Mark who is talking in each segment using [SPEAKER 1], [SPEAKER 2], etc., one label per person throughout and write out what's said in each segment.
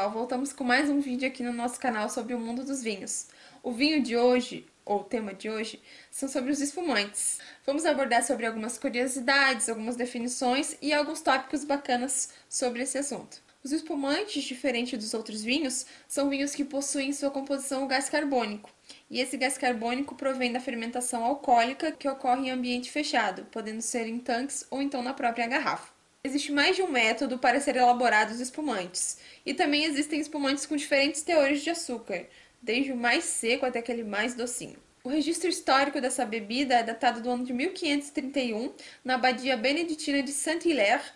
[SPEAKER 1] pessoal, voltamos com mais um vídeo aqui no nosso canal sobre o mundo dos vinhos. O vinho de hoje, ou o tema de hoje, são sobre os espumantes. Vamos abordar sobre algumas curiosidades, algumas definições e alguns tópicos bacanas sobre esse assunto. Os espumantes, diferente dos outros vinhos, são vinhos que possuem em sua composição o gás carbônico. E esse gás carbônico provém da fermentação alcoólica que ocorre em ambiente fechado, podendo ser em tanques ou então na própria garrafa. Existe mais de um método para ser elaborados espumantes, e também existem espumantes com diferentes teores de açúcar, desde o mais seco até aquele mais docinho. O registro histórico dessa bebida é datado do ano de 1531, na abadia beneditina de Saint-Hilaire,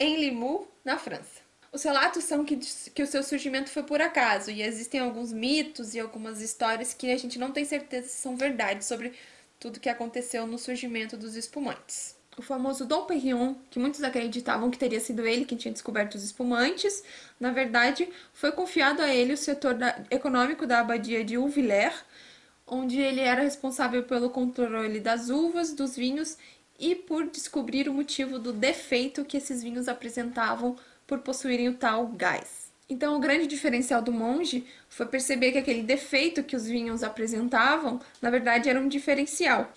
[SPEAKER 1] em Limoux, na França. Os relatos são que, que o seu surgimento foi por acaso, e existem alguns mitos e algumas histórias que a gente não tem certeza se são verdade sobre tudo que aconteceu no surgimento dos espumantes o famoso Dom Perignon, que muitos acreditavam que teria sido ele quem tinha descoberto os espumantes, na verdade, foi confiado a ele o setor da, econômico da abadia de Uvillers, onde ele era responsável pelo controle das uvas, dos vinhos e por descobrir o motivo do defeito que esses vinhos apresentavam por possuírem o tal gás. Então, o grande diferencial do monge foi perceber que aquele defeito que os vinhos apresentavam, na verdade, era um diferencial.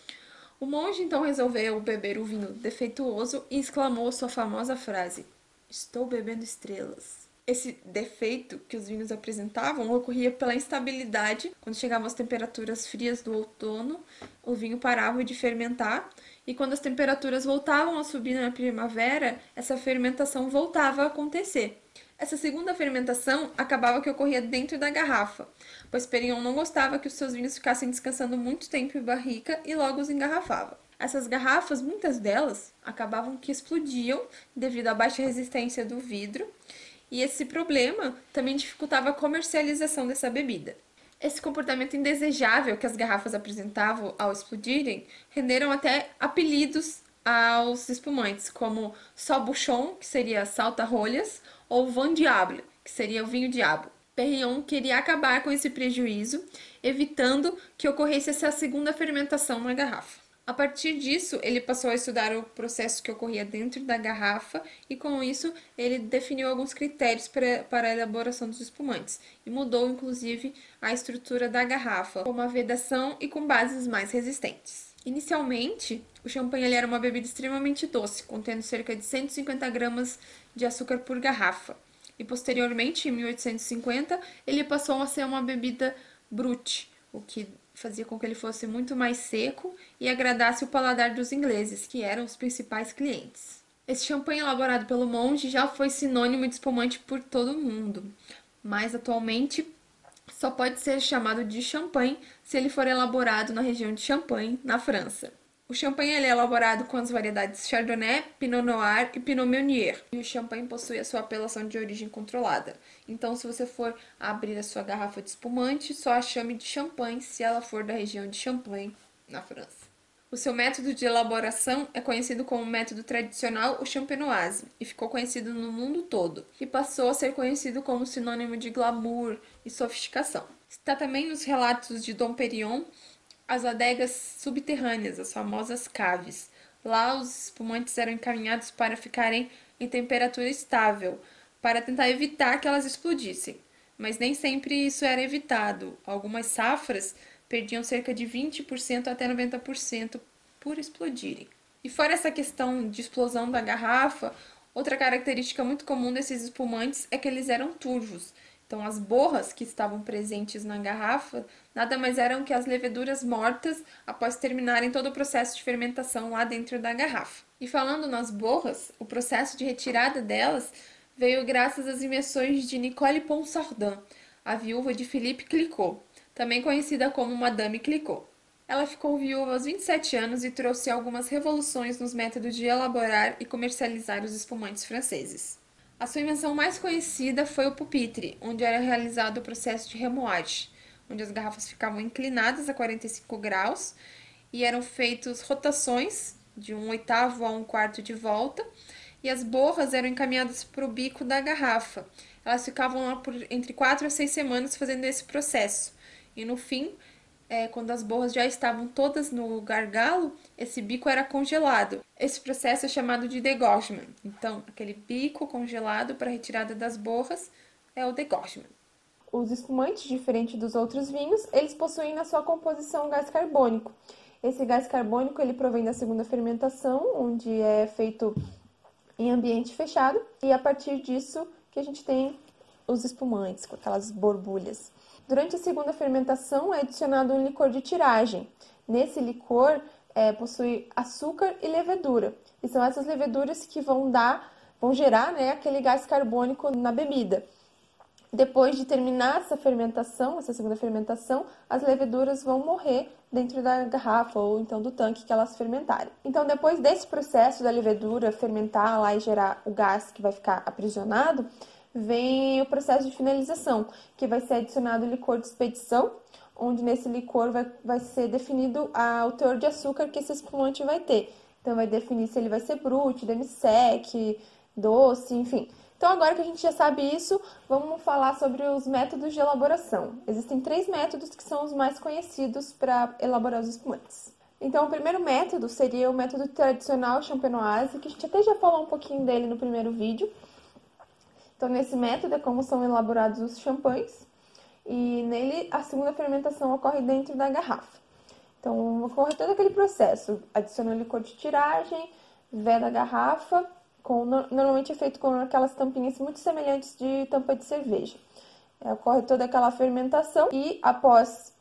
[SPEAKER 1] O monge então resolveu beber o vinho defeituoso e exclamou sua famosa frase: Estou bebendo estrelas. Esse defeito que os vinhos apresentavam ocorria pela instabilidade. Quando chegavam as temperaturas frias do outono, o vinho parava de fermentar, e quando as temperaturas voltavam a subir na primavera, essa fermentação voltava a acontecer. Essa segunda fermentação acabava que ocorria dentro da garrafa, pois Perignon não gostava que os seus vinhos ficassem descansando muito tempo em barrica e logo os engarrafava. Essas garrafas, muitas delas, acabavam que explodiam devido à baixa resistência do vidro, e esse problema também dificultava a comercialização dessa bebida. Esse comportamento indesejável que as garrafas apresentavam ao explodirem renderam até apelidos aos espumantes, como Só Bouchon, que seria salta-rolhas, ou Vin Diable, que seria o vinho diabo. Perrion queria acabar com esse prejuízo, evitando que ocorresse essa segunda fermentação na garrafa. A partir disso, ele passou a estudar o processo que ocorria dentro da garrafa e, com isso, ele definiu alguns critérios para, para a elaboração dos espumantes e mudou, inclusive, a estrutura da garrafa, com uma vedação e com bases mais resistentes. Inicialmente, o champanhe era uma bebida extremamente doce, contendo cerca de 150 gramas de açúcar por garrafa. E posteriormente, em 1850, ele passou a ser uma bebida brute, o que fazia com que ele fosse muito mais seco e agradasse o paladar dos ingleses, que eram os principais clientes. Esse champanhe elaborado pelo monge já foi sinônimo de espumante por todo o mundo, mas atualmente só pode ser chamado de champanhe se ele for elaborado na região de Champagne, na França. O champanhe é elaborado com as variedades Chardonnay, Pinot Noir e Pinot Meunier. E o champanhe possui a sua apelação de origem controlada. Então, se você for abrir a sua garrafa de espumante, só a chame de champanhe se ela for da região de Champagne, na França. O seu método de elaboração é conhecido como método tradicional ou champenoise e ficou conhecido no mundo todo, e passou a ser conhecido como sinônimo de glamour e sofisticação. Está também nos relatos de Dom Perignon as adegas subterrâneas, as famosas caves. Lá os espumantes eram encaminhados para ficarem em temperatura estável, para tentar evitar que elas explodissem. Mas nem sempre isso era evitado. Algumas safras perdiam cerca de 20% até 90% por explodirem. E fora essa questão de explosão da garrafa, outra característica muito comum desses espumantes é que eles eram turvos. Então, as borras que estavam presentes na garrafa nada mais eram que as leveduras mortas após terminarem todo o processo de fermentação lá dentro da garrafa. E falando nas borras, o processo de retirada delas veio graças às invenções de Nicole Ponsardin, a viúva de Philippe Clicquot, também conhecida como Madame Clicquot. Ela ficou viúva aos 27 anos e trouxe algumas revoluções nos métodos de elaborar e comercializar os espumantes franceses. A sua invenção mais conhecida foi o pupitre, onde era realizado o processo de remoagem, onde as garrafas ficavam inclinadas a 45 graus e eram feitas rotações de um oitavo a um quarto de volta, e as borras eram encaminhadas para o bico da garrafa. Elas ficavam lá por entre 4 a 6 semanas fazendo esse processo. E no fim, é, quando as borras já estavam todas no gargalo, esse bico era congelado. Esse processo é chamado de degorgement. Então, aquele bico congelado para retirada das borras é o degorgement.
[SPEAKER 2] Os espumantes, diferente dos outros vinhos, eles possuem na sua composição gás carbônico. Esse gás carbônico ele provém da segunda fermentação, onde é feito em ambiente fechado, e a partir disso que a gente tem os espumantes, com aquelas borbulhas. Durante a segunda fermentação é adicionado um licor de tiragem. Nesse licor é, possui açúcar e levedura. E são essas leveduras que vão dar, vão gerar né, aquele gás carbônico na bebida. Depois de terminar essa fermentação, essa segunda fermentação, as leveduras vão morrer dentro da garrafa ou então do tanque que elas fermentarem. Então, depois desse processo da levedura fermentar lá e gerar o gás que vai ficar aprisionado, vem o processo de finalização, que vai ser adicionado o licor de expedição, onde nesse licor vai, vai ser definido a, o teor de açúcar que esse espumante vai ter. Então, vai definir se ele vai ser brute, demi-sec, doce, enfim. Então, agora que a gente já sabe isso, vamos falar sobre os métodos de elaboração. Existem três métodos que são os mais conhecidos para elaborar os espumantes. Então, o primeiro método seria o método tradicional champenoise, que a gente até já falou um pouquinho dele no primeiro vídeo. Então, nesse método é como são elaborados os champanhes, e nele a segunda fermentação ocorre dentro da garrafa. Então, ocorre todo aquele processo, adiciona licor de tiragem, veda a garrafa, com, normalmente é feito com aquelas tampinhas muito semelhantes de tampa de cerveja. É, ocorre toda aquela fermentação e após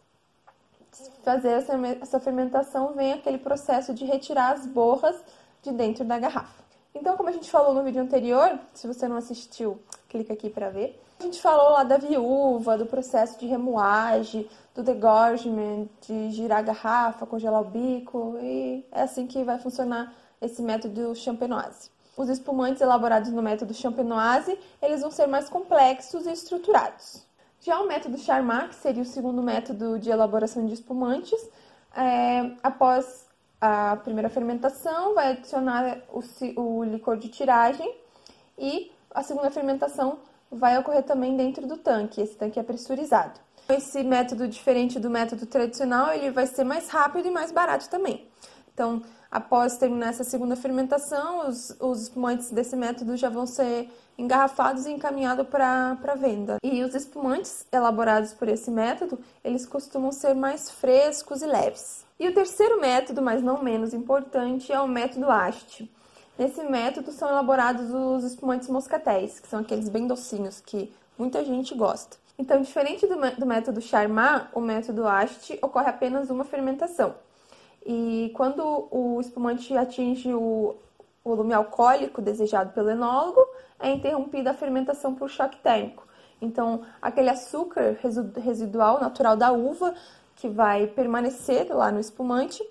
[SPEAKER 2] fazer essa, essa fermentação vem aquele processo de retirar as borras de dentro da garrafa. Então, como a gente falou no vídeo anterior, se você não assistiu, clica aqui para ver. A gente falou lá da viúva, do processo de remoagem, do degorgement, de girar a garrafa, congelar o bico, e é assim que vai funcionar esse método champenoise. Os espumantes elaborados no método champenoise, eles vão ser mais complexos e estruturados. Já o método Charmat, que seria o segundo método de elaboração de espumantes, é, após a primeira fermentação, vai adicionar o, o licor de tiragem e a segunda fermentação vai ocorrer também dentro do tanque. Esse tanque é pressurizado. Esse método, diferente do método tradicional, ele vai ser mais rápido e mais barato também. Então, após terminar essa segunda fermentação, os, os espumantes desse método já vão ser engarrafados e encaminhados para venda. E os espumantes elaborados por esse método, eles costumam ser mais frescos e leves. E o terceiro método, mas não menos importante, é o método AST. Nesse método são elaborados os espumantes moscatéis, que são aqueles bem docinhos que muita gente gosta. Então, diferente do, do método Charmat, o método AST ocorre apenas uma fermentação. E quando o espumante atinge o volume alcoólico desejado pelo enólogo, é interrompida a fermentação por choque térmico. Então, aquele açúcar residual natural da uva, que vai permanecer lá no espumante,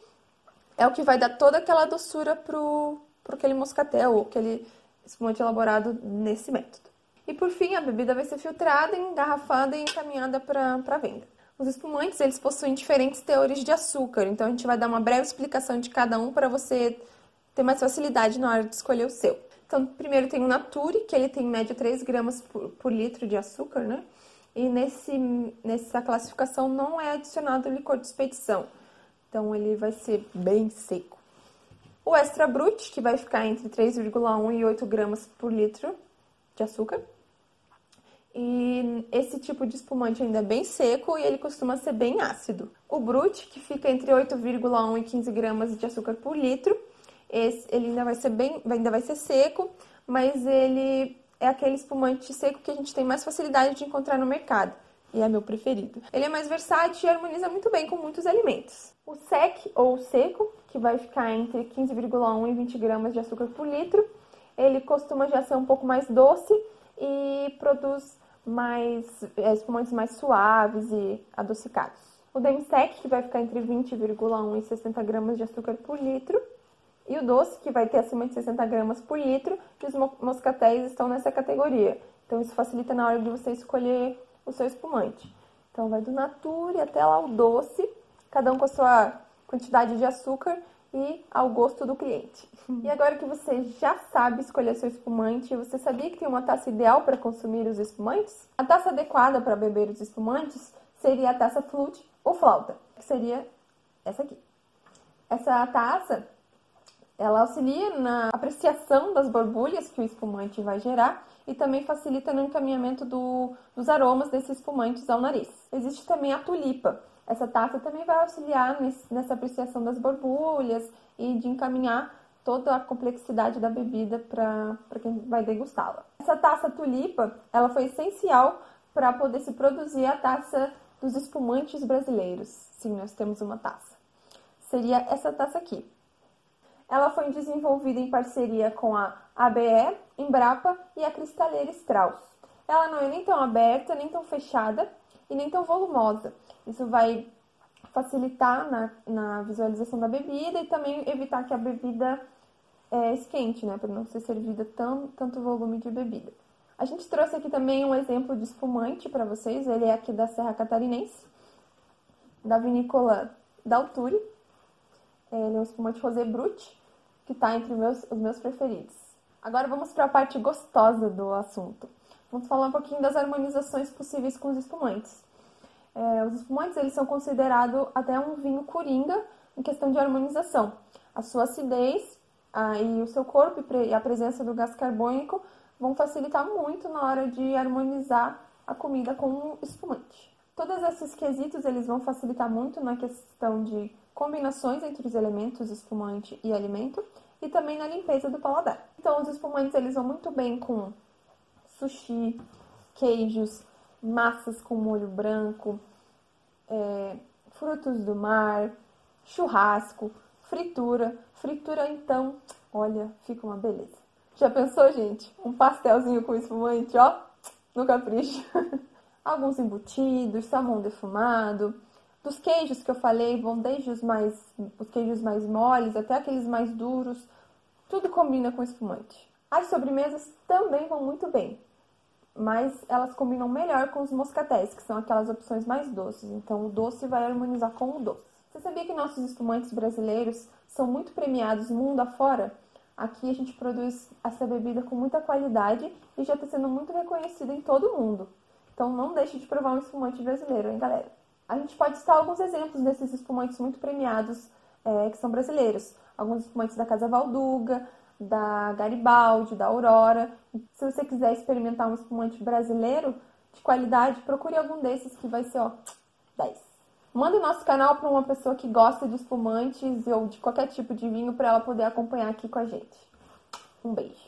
[SPEAKER 2] é o que vai dar toda aquela doçura para aquele moscatel ou aquele espumante elaborado nesse método. E por fim, a bebida vai ser filtrada, engarrafada e encaminhada para venda. Os espumantes, eles possuem diferentes teores de açúcar, então a gente vai dar uma breve explicação de cada um para você ter mais facilidade na hora de escolher o seu. Então, primeiro tem o Nature, que ele tem em média 3 gramas por, por litro de açúcar, né? E nesse, nessa classificação não é adicionado licor de expedição, então ele vai ser bem seco. O Extra Brut, que vai ficar entre 3,1 e 8 gramas por litro de açúcar. E esse tipo de espumante ainda é bem seco e ele costuma ser bem ácido. O Brut, que fica entre 8,1 e 15 gramas de açúcar por litro, esse, ele ainda vai ser bem, ainda vai ser seco, mas ele é aquele espumante seco que a gente tem mais facilidade de encontrar no mercado e é meu preferido. Ele é mais versátil e harmoniza muito bem com muitos alimentos. O sec ou seco, que vai ficar entre 15,1 e 20 gramas de açúcar por litro, ele costuma já ser um pouco mais doce e produz mais é, espumantes mais suaves e adocicados. O demi-sec, que vai ficar entre 20,1 e 60 gramas de açúcar por litro. E o doce, que vai ter acima de 60 gramas por litro, e os moscatéis estão nessa categoria. Então, isso facilita na hora de você escolher o seu espumante. Então, vai do nature até lá o doce, cada um com a sua quantidade de açúcar e ao gosto do cliente. E agora que você já sabe escolher seu espumante, você sabia que tem uma taça ideal para consumir os espumantes? A taça adequada para beber os espumantes seria a taça flute ou flauta, que seria essa aqui. Essa taça, Ela auxilia na apreciação das borbulhas que o espumante vai gerar e também facilita no encaminhamento do, dos aromas desses espumantes ao nariz. Existe também a tulipa. Essa taça também vai auxiliar nesse, nessa apreciação das borbulhas e de encaminhar toda a complexidade da bebida para quem vai degustá-la. Essa taça tulipa, ela foi essencial para poder se produzir a taça dos espumantes brasileiros. Sim, nós temos uma taça. Seria essa taça aqui. Ela foi desenvolvida em parceria com a ABE, Embrapa e a cristaleira Strauss. Ela não é nem tão aberta, nem tão fechada e nem tão volumosa. Isso vai facilitar na, na visualização da bebida e também evitar que a bebida é, esquente, né, para não ser servida tão, tanto volume de bebida. A gente trouxe aqui também um exemplo de espumante para vocês, ele é aqui da Serra Catarinense, da vinícola Dalturi. Ele é um espumante rosé brut, que está entre meus, os meus preferidos. Agora vamos para a parte gostosa do assunto. Vamos falar um pouquinho das harmonizações possíveis com os espumantes. É, os espumantes eles são considerados até um vinho coringa em questão de harmonização. A sua acidez ah, e o seu corpo e a presença do gás carbônico vão facilitar muito na hora de harmonizar a comida com o espumante. Todos esses quesitos eles vão facilitar muito na questão de combinações entre os elementos espumante e alimento e também na limpeza do paladar. Então os espumantes eles vão muito bem com sushi, queijos, massas com molho branco, é, frutos do mar, churrasco, fritura. Fritura então, olha, fica uma beleza. Já pensou, gente? Um pastelzinho com espumante, ó, no capricho. Alguns embutidos, salmão defumado. Dos queijos que eu falei, vão desde os mais os queijos mais moles até aqueles mais duros. Tudo combina com espumante. As sobremesas também vão muito bem, mas elas combinam melhor com os moscatéis, que são aquelas opções mais doces. Então o doce vai harmonizar com o doce. Você sabia que nossos espumantes brasileiros são muito premiados mundo afora? Aqui a gente produz essa bebida com muita qualidade e já está sendo muito reconhecida em todo o mundo. Então não deixe de provar um espumante brasileiro, hein, galera? A gente pode citar alguns exemplos desses espumantes muito premiados é, que são brasileiros. Alguns espumantes da Casa Valduga, da Garibaldi, da Aurora. Se você quiser experimentar um espumante brasileiro de qualidade, procure algum desses que vai ser, ó, 10. Manda o nosso canal para uma pessoa que gosta de espumantes ou de qualquer tipo de vinho para ela poder acompanhar aqui com a gente. Um beijo.